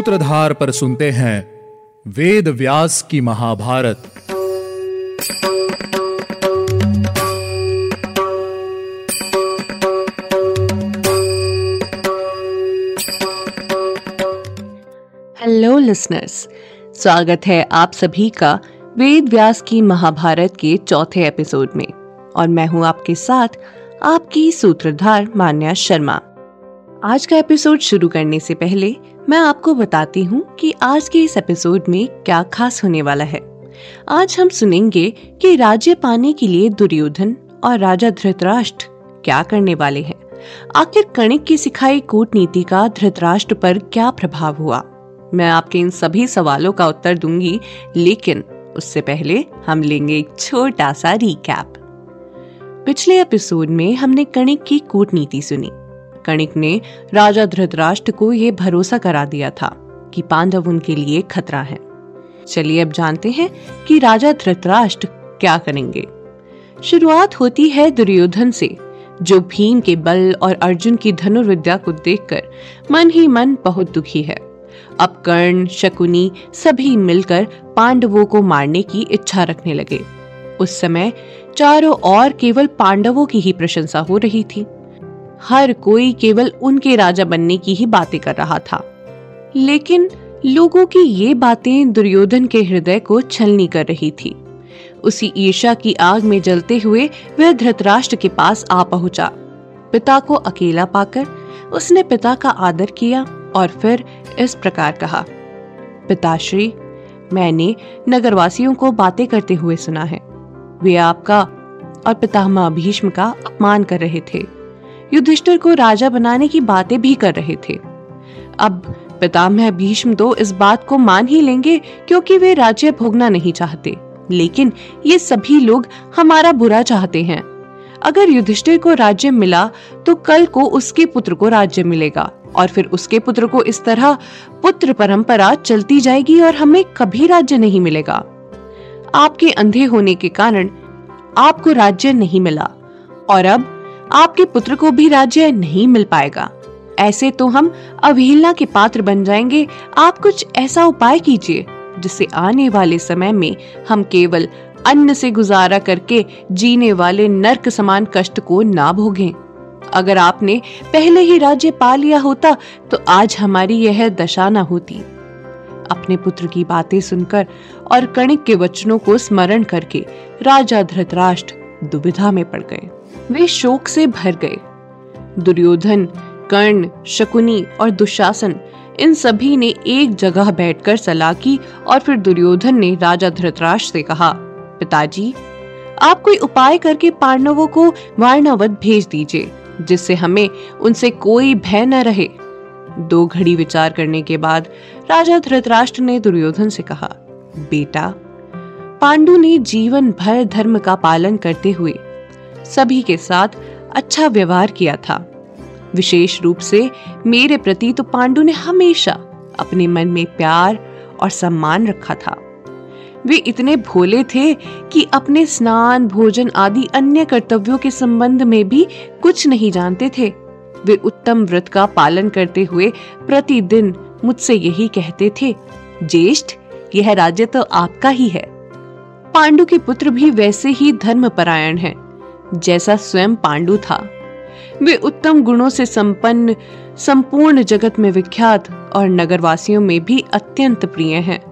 सूत्रधार पर सुनते हैं वेद व्यास की महाभारत। हेलो लिसनर्स स्वागत है आप सभी का वेद व्यास की महाभारत के चौथे एपिसोड में। और मैं हूँ आपके साथ आपकी सूत्रधार मान्या शर्मा। आज का एपिसोड शुरू करने से पहले मैं आपको बताती हूँ कि आज के इस एपिसोड में क्या खास होने वाला है। आज हम सुनेंगे कि राज्य पाने के लिए दुर्योधन और राजा धृतराष्ट्र क्या करने वाले हैं। आखिर कणिक की सिखाई कूटनीति का धृतराष्ट्र पर क्या प्रभाव हुआ? मैं आपके इन सभी सवालों का उत्तर दूँगी, लेकिन उससे पहले हम लेंगे एक छोटा सा रिकैप पिछले एपिसोड में हमने कणिक की कूटनीति सुनी। कणिक ने राजा धृतराष्ट्र को यह भरोसा करा दिया था कि पांडव उनके लिए खतरा है। चलिए अब जानते हैं कि राजा धृतराष्ट्र क्या करेंगे। शुरुआत होती है दुर्योधन से, जो भीम के बल और अर्जुन की धनुर्विद्या को देखकर मन ही मन बहुत दुखी है। अब कर्ण, शकुनी सभी मिलकर पांडवों को मारने की इच्छा रखने लगे। उस समय चारों ओर केवल पांडवों की ही प्रशंसा हो रही थी। हर कोई केवल उनके राजा बनने की ही बातें कर रहा था। लेकिन लोगों की ये बातें दुर्योधन के हृदय को छलनी कर रही थी। उसी ईर्षा की आग में जलते हुए वह धृतराष्ट्र के पास आ पहुँचा। पिता को अकेला पाकर उसने पिता का आदर किया और फिर इस प्रकार कहा, पिताश्री, मैंने नगरवासियों को बातें करते हुए सुना है। वे आपका और पितामह भीष्म का अपमान कर रहे थे। युधिष्ठिर को राजा बनाने की बातें भी कर रहे थे। अब पितामह भीष्म तो इस बात को मान ही लेंगे क्योंकि वे राज्य भोगना नहीं चाहते। लेकिन ये सभी लोग हमारा बुरा चाहते हैं। अगर युधिष्ठिर को राज्य मिला तो कल को उसके पुत्र को राज्य मिलेगा और फिर उसके पुत्र को इस तरह पुत्र परंपरा चलती जाएगी और हमें कभी राज्य नहीं मिलेगा। आपके अंधे होने के कारण आपको राज्य नहीं मिला। और अब आपके पुत्र को भी राज्य नहीं मिल पाएगा। ऐसे तो हम अवहेलना के पात्र बन जाएँगे। आप कुछ ऐसा उपाय कीजिए, जिससे आने वाले समय में हम केवल अन्न से गुजारा करके जीने वाले नर्क समान कष्ट को ना भोगें। अगर आपने पहले ही राज्य पा लिया होता तो आज हमारी यह दशा न होती। अपने पुत्र की बातें सुनकर और कणिक के वचनों को स्मरण करके राजा धृतराष्ट्र दुविधा में पड़ गए। वे शोक से भर गए। दुर्योधन, कर्ण, शकुनी और दुशासन, इन सभी ने एक जगह बैठकर सलाह की और फिर दुर्योधन ने राजा धृतराष्ट्र से कहा, पिताजी, आप कोई उपाय करके पांडवों को वारणावत भेज दीजिए, जिससे हमें उनसे कोई भय न रहे। दो घड़ी विचार करने के बाद राजा धृतराष्ट्र ने दुर्योधन से कहा, बेटा, पांडु ने जीवन भर धर्म का पालन करते हुए सभी के साथ अच्छा व्यवहार किया था। विशेष रूप से मेरे प्रति तो पांडु ने हमेशा अपने मन में प्यार और सम्मान रखा था। वे इतने भोले थे कि अपने स्नान भोजन आदि अन्य कर्तव्यों के संबंध में भी कुछ नहीं जानते थे। वे उत्तम व्रत का पालन करते हुए प्रतिदिन मुझसे यही कहते थे ज्येष्ठ यह राज्य तो आपका ही है। पांडु के पुत्र भी वैसे ही धर्म परायण हैं, जैसा स्वयं पांडु था। वे उत्तम गुणों से संपन्न, संपूर्ण जगत में विख्यात और नगरवासियों में भी अत्यंत प्रिय हैं।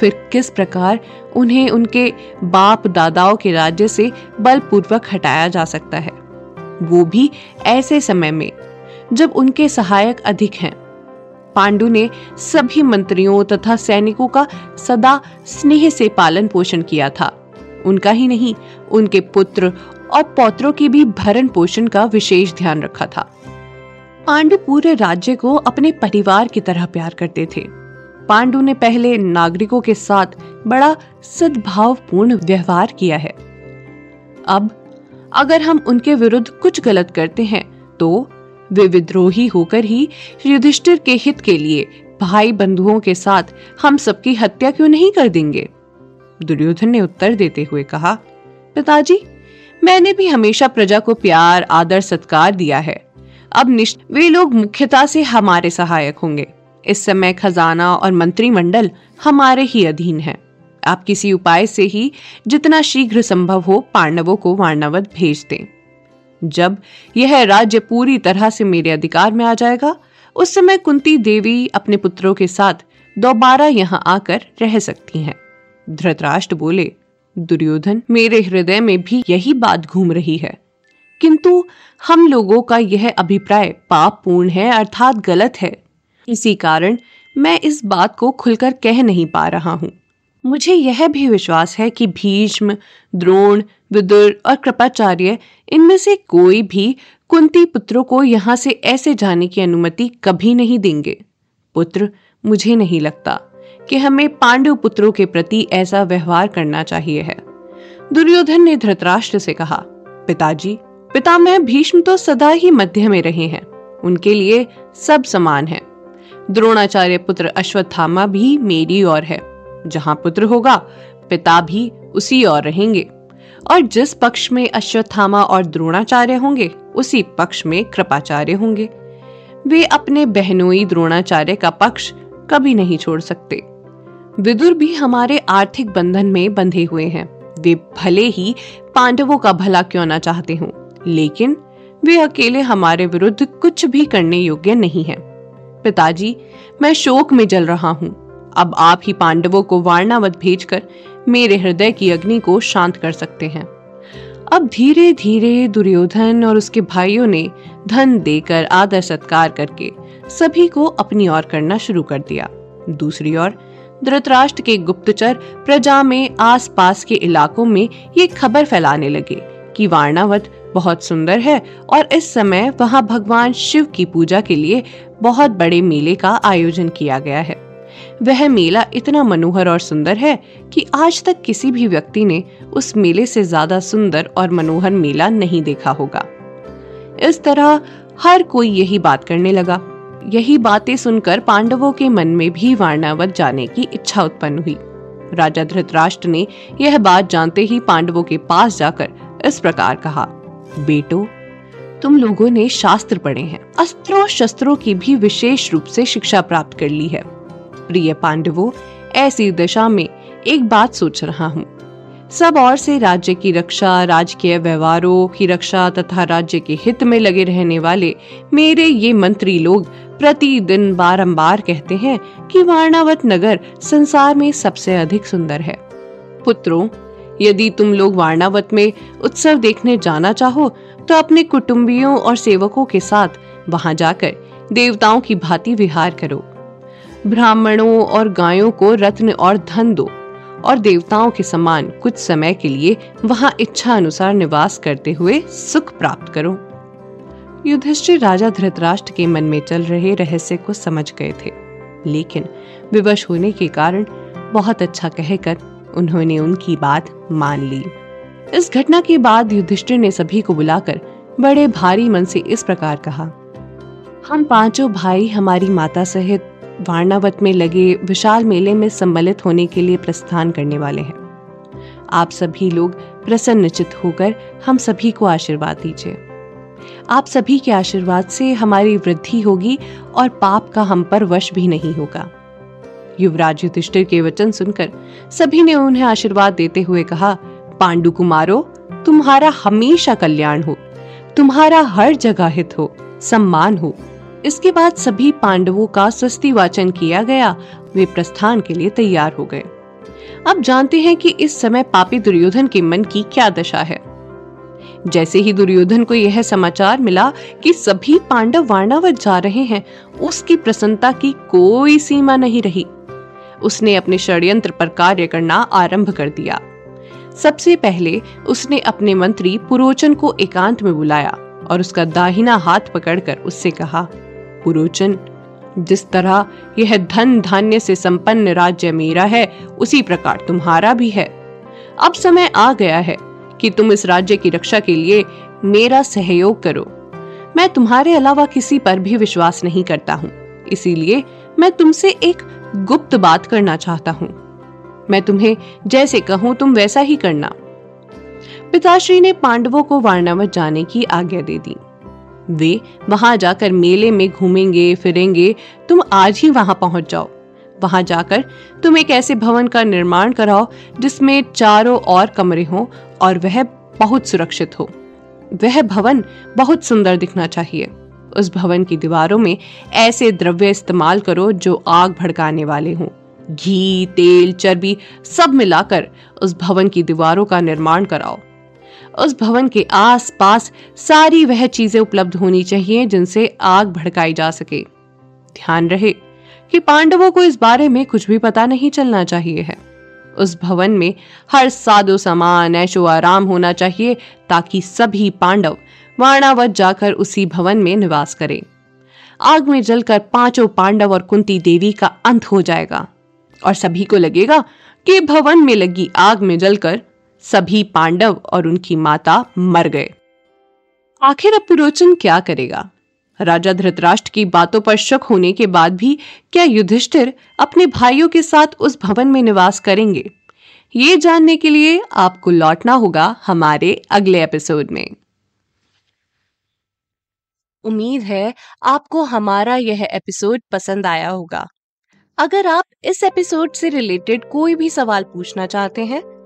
फिर किस प्रकार उन्हें उनके बाप दादाओं के राज्य से बलपूर्वक हटाया जा सकता है? वो भी ऐसे समय में, जब उनके सहायक अधिक हैं। पांडु ने सभी मंत्रियों तथा सैनिकों का सदा स्नेह से पालन पोषण किया था। उनका ही नहीं, उनके पुत्र और पौत्रों की भी भरण पोषण का विशेष ध्यान रखा था। पांडु पूरे राज्य को अपने परिवार की तरह प्यार करते थे। पांडु ने पहले नागरिकों के साथ बड़ा सद्भावपूर्ण व्यवहार किया है। अब, अगर हम उनके विरुद्ध कुछ गलत करते हैं तो वे विद्रोही होकर ही युधिष्ठिर के हित के लिए भाई बंधुओं के साथ हम सबकी हत्या क्यों नहीं कर देंगे? दुर्योधन ने उत्तर देते हुए कहा, पिताजी मैंने भी हमेशा प्रजा को प्यार, आदर, सत्कार दिया है। अब निश्चित वे लोग मुख्यता से हमारे सहायक होंगे। इस समय खजाना और मंत्रिमंडल हमारे ही अधीन है। आप किसी उपाय से ही जितना शीघ्र संभव हो पांडवों को वारणावत भेज दें। जब यह राज्य पूरी तरह से मेरे अधिकार में आ जाएगा, उस समय कुंती देवी अपने पुत्रों के साथ दोबारा यहाँ आकर रह सकती हैं। धृतराष्ट्र बोले दुर्योधन, मेरे हृदय में भी यही बात घूम रही है। किंतु हम लोगों का यह अभिप्राय पाप पूर्ण है अर्थात गलत है। इसी कारण मैं इस बात को खुलकर कह नहीं पा रहा हूँ। मुझे यह भी विश्वास है कि भीष्म, द्रोण, विदुर और कृपाचार्य, इनमें से कोई भी कुंती पुत्रों को यहाँ से ऐसे जाने की अनुमति कभी नहीं देंगे। पुत्र, मुझे नहीं लगता। कि हमें पांडव पुत्रों के प्रति ऐसा व्यवहार करना चाहिए है। दुर्योधन ने धृतराष्ट्र से कहा, पिताजी पितामह भीष्म तो सदा ही मध्य में रहे हैं। उनके लिए सब समान है। द्रोणाचार्य पुत्र अश्वत्थामा भी मेरी ओर है। जहाँ पुत्र होगा, पिता भी उसी ओर रहेंगे। और जिस पक्ष में अश्वत्थामा और द्रोणाचार्य होंगे, उसी पक्ष में कृपाचार्य होंगे। वे अपने बहनोई द्रोणाचार्य का पक्ष कभी नहीं छोड़ सकते। विदुर भी हमारे आर्थिक बंधन में बंधे हुए हैं। वे भले ही पांडवों का भला क्यों ना चाहते हों, लेकिन वे अकेले हमारे विरुद्ध कुछ भी करने योग्य नहीं है। पिताजी, मैं शोक में जल रहा हूँ। अब आप ही पांडवों को वारणावत भेजकर मेरे हृदय की अग्नि को शांत कर सकते हैं। अब धीरे धीरे दुर्योधन और उसके भाइयों ने धन देकर आदर सत्कार करके सभी को अपनी ओर करना शुरू कर दिया। दूसरी ओर धृतराष्ट्र के गुप्तचर प्रजा में आसपास के इलाकों में ये खबर फैलाने लगे कि वारणावत बहुत सुंदर है और इस समय वहाँ भगवान शिव की पूजा के लिए बहुत बड़े मेले का आयोजन किया गया है। वह मेला इतना मनोहर और सुंदर है कि आज तक किसी भी व्यक्ति ने उस मेले से ज़्यादा सुंदर और मनोहर मेला नहीं देखा होगा। इस तरह हर कोई यही बात करने लगा। यही बातें सुनकर पांडवों के मन में भी वारणावत जाने की इच्छा उत्पन्न हुई। राजा धृतराष्ट्र ने यह बात जानते ही पांडवों के पास जाकर इस प्रकार कहा, बेटो, तुम लोगों ने शास्त्र पढ़े हैं। अस्त्रों शस्त्रों की भी विशेष रूप से शिक्षा प्राप्त कर ली है। प्रिय पांडवों, ऐसी दशा में एक बात सोच रहा हूँ। सब और से राज्य की रक्षा, राजकीय व्यवहारों की रक्षा तथा राज्य के हित में लगे रहने वाले मेरे ये मंत्री लोग प्रतिदिन बारंबार कहते हैं कि वारणावत नगर संसार में सबसे अधिक सुंदर है। पुत्रों, यदि तुम लोग वारणावत में उत्सव देखने जाना चाहो तो अपने कुटुंबियों और सेवकों के साथ वहाँ जाकर देवताओं की भांति विहार करो। ब्राह्मणों और गायों को रत्न और धन दो। और देवताओं के समान कुछ समय के लिए वहाँ इच्छा अनुसार निवास करते हुए सुख प्राप्त करो। युधिष्ठिर राजा धृतराष्ट्र के मन में चल रहे रहस्य को समझ गए थे, लेकिन विवश होने के कारण बहुत अच्छा कहकर उन्होंने उनकी बात मान ली। इस घटना के बाद युधिष्ठिर ने सभी को बुलाकर बड़े भारी मन से इस प्रकार कहा, हम पाँचों भाई हमारी माता सहित वारणावत में लगे विशाल मेले में सम्मिलित होने के लिए प्रस्थान करने वाले हैं। आप सभी लोग प्रसन्नचित होकर हम सभी को आशीर्वाद दीजिए। आप सभी के आशीर्वाद से हमारी वृद्धि होगी और पाप का हम पर वश भी नहीं होगा। युवराज युधिष्ठिर के वचन सुनकर सभी ने उन्हें आशीर्वाद देते हुए कहा पांडु कुमारो तुम्हारा हमेशा कल्याण हो। तुम्हारा हर जगह हित हो। सम्मान हो। इसके बाद सभी पांडवों का स्वस्ति वाचन किया गया। वे प्रस्थान के लिए तैयार हो गए। अब जानते हैं कि इस समय पापी दुर्योधन के मन की क्या दशा है। जैसे ही दुर्योधन को यह समाचार मिला कि सभी पांडव वारणावत जा रहे हैं, उसकी प्रसन्नता की कोई सीमा नहीं रही। उसने अपने षड्यंत्र पर कार्य करना आरंभ कर दिया। सबसे पहले उसने अपने मंत्री पुरोचन को एकांत में बुलाया और उसका दाहिना हाथ पकड़कर उससे कहा पुरोचन। जिस तरह यह धन धान्य से संपन्न राज्य मेरा है, उसी प्रकार तुम्हारा भी है। अब समय आ गया है कि तुम इस राज्य की रक्षा के लिए मेरा सहयोग करो। मैं तुम्हारे अलावा किसी पर भी विश्वास नहीं करता हूँ। इसीलिए मैं तुमसे एक गुप्त बात करना चाहता हूँ। मैं तुम्हें जैसे कहूँ, तुम वैसा ही करना। पिताश्री ने पांडवों को वारणावत जाने की आज्ञा दे दी। वे वहाँ जाकर मेले में घूमेंगे, फिरेंगे, तुम आज ही वहाँ पहुँच जाओ। वहाँ जाकर तुम एक ऐसे भवन का निर्माण कराओ, जिसमें चारों और कमरे हों और वह बहुत सुरक्षित हो। वह भवन बहुत सुंदर दिखना चाहिए। उस भवन की दीवारों में ऐसे द्रव्य इस्तेमाल करो जो आग भड़काने वाले हों। घी, तेल, चर्बी सब मिलाकर उस भवन की दीवारों का निर्माण कराओ। उस भवन के आस पास सारी वह चीज़ें उपलब्ध होनी चाहिए जिनसे आग भड़काई जा सके। ध्यान रहे कि पांडवों को इस बारे में कुछ भी पता नहीं चलना चाहिए है। उस भवन में हर सादो सामान ऐशो आराम होना चाहिए ताकि सभी पांडव वाणावत जाकर उसी भवन में निवास करें। आग में जलकर पाँचों पांडव और कुंती देवी का अंत हो जाएगा। और सभी को लगेगा कि भवन में लगी आग में जलकर सभी पांडव और उनकी माता मर गए। आखिर अब पुरोचन क्या करेगा? राजा धृतराष्ट्र की बातों पर शक होने के बाद भी क्या युधिष्ठिर अपने भाइयों के साथ उस भवन में निवास करेंगे? ये जानने के लिए आपको लौटना होगा हमारे अगले एपिसोड में। उम्मीद है आपको हमारा यह एपिसोड पसंद आया होगा। अगर आप इस एपिसोड से रिलेटेड कोई भी सवाल पूछना चाहते हैं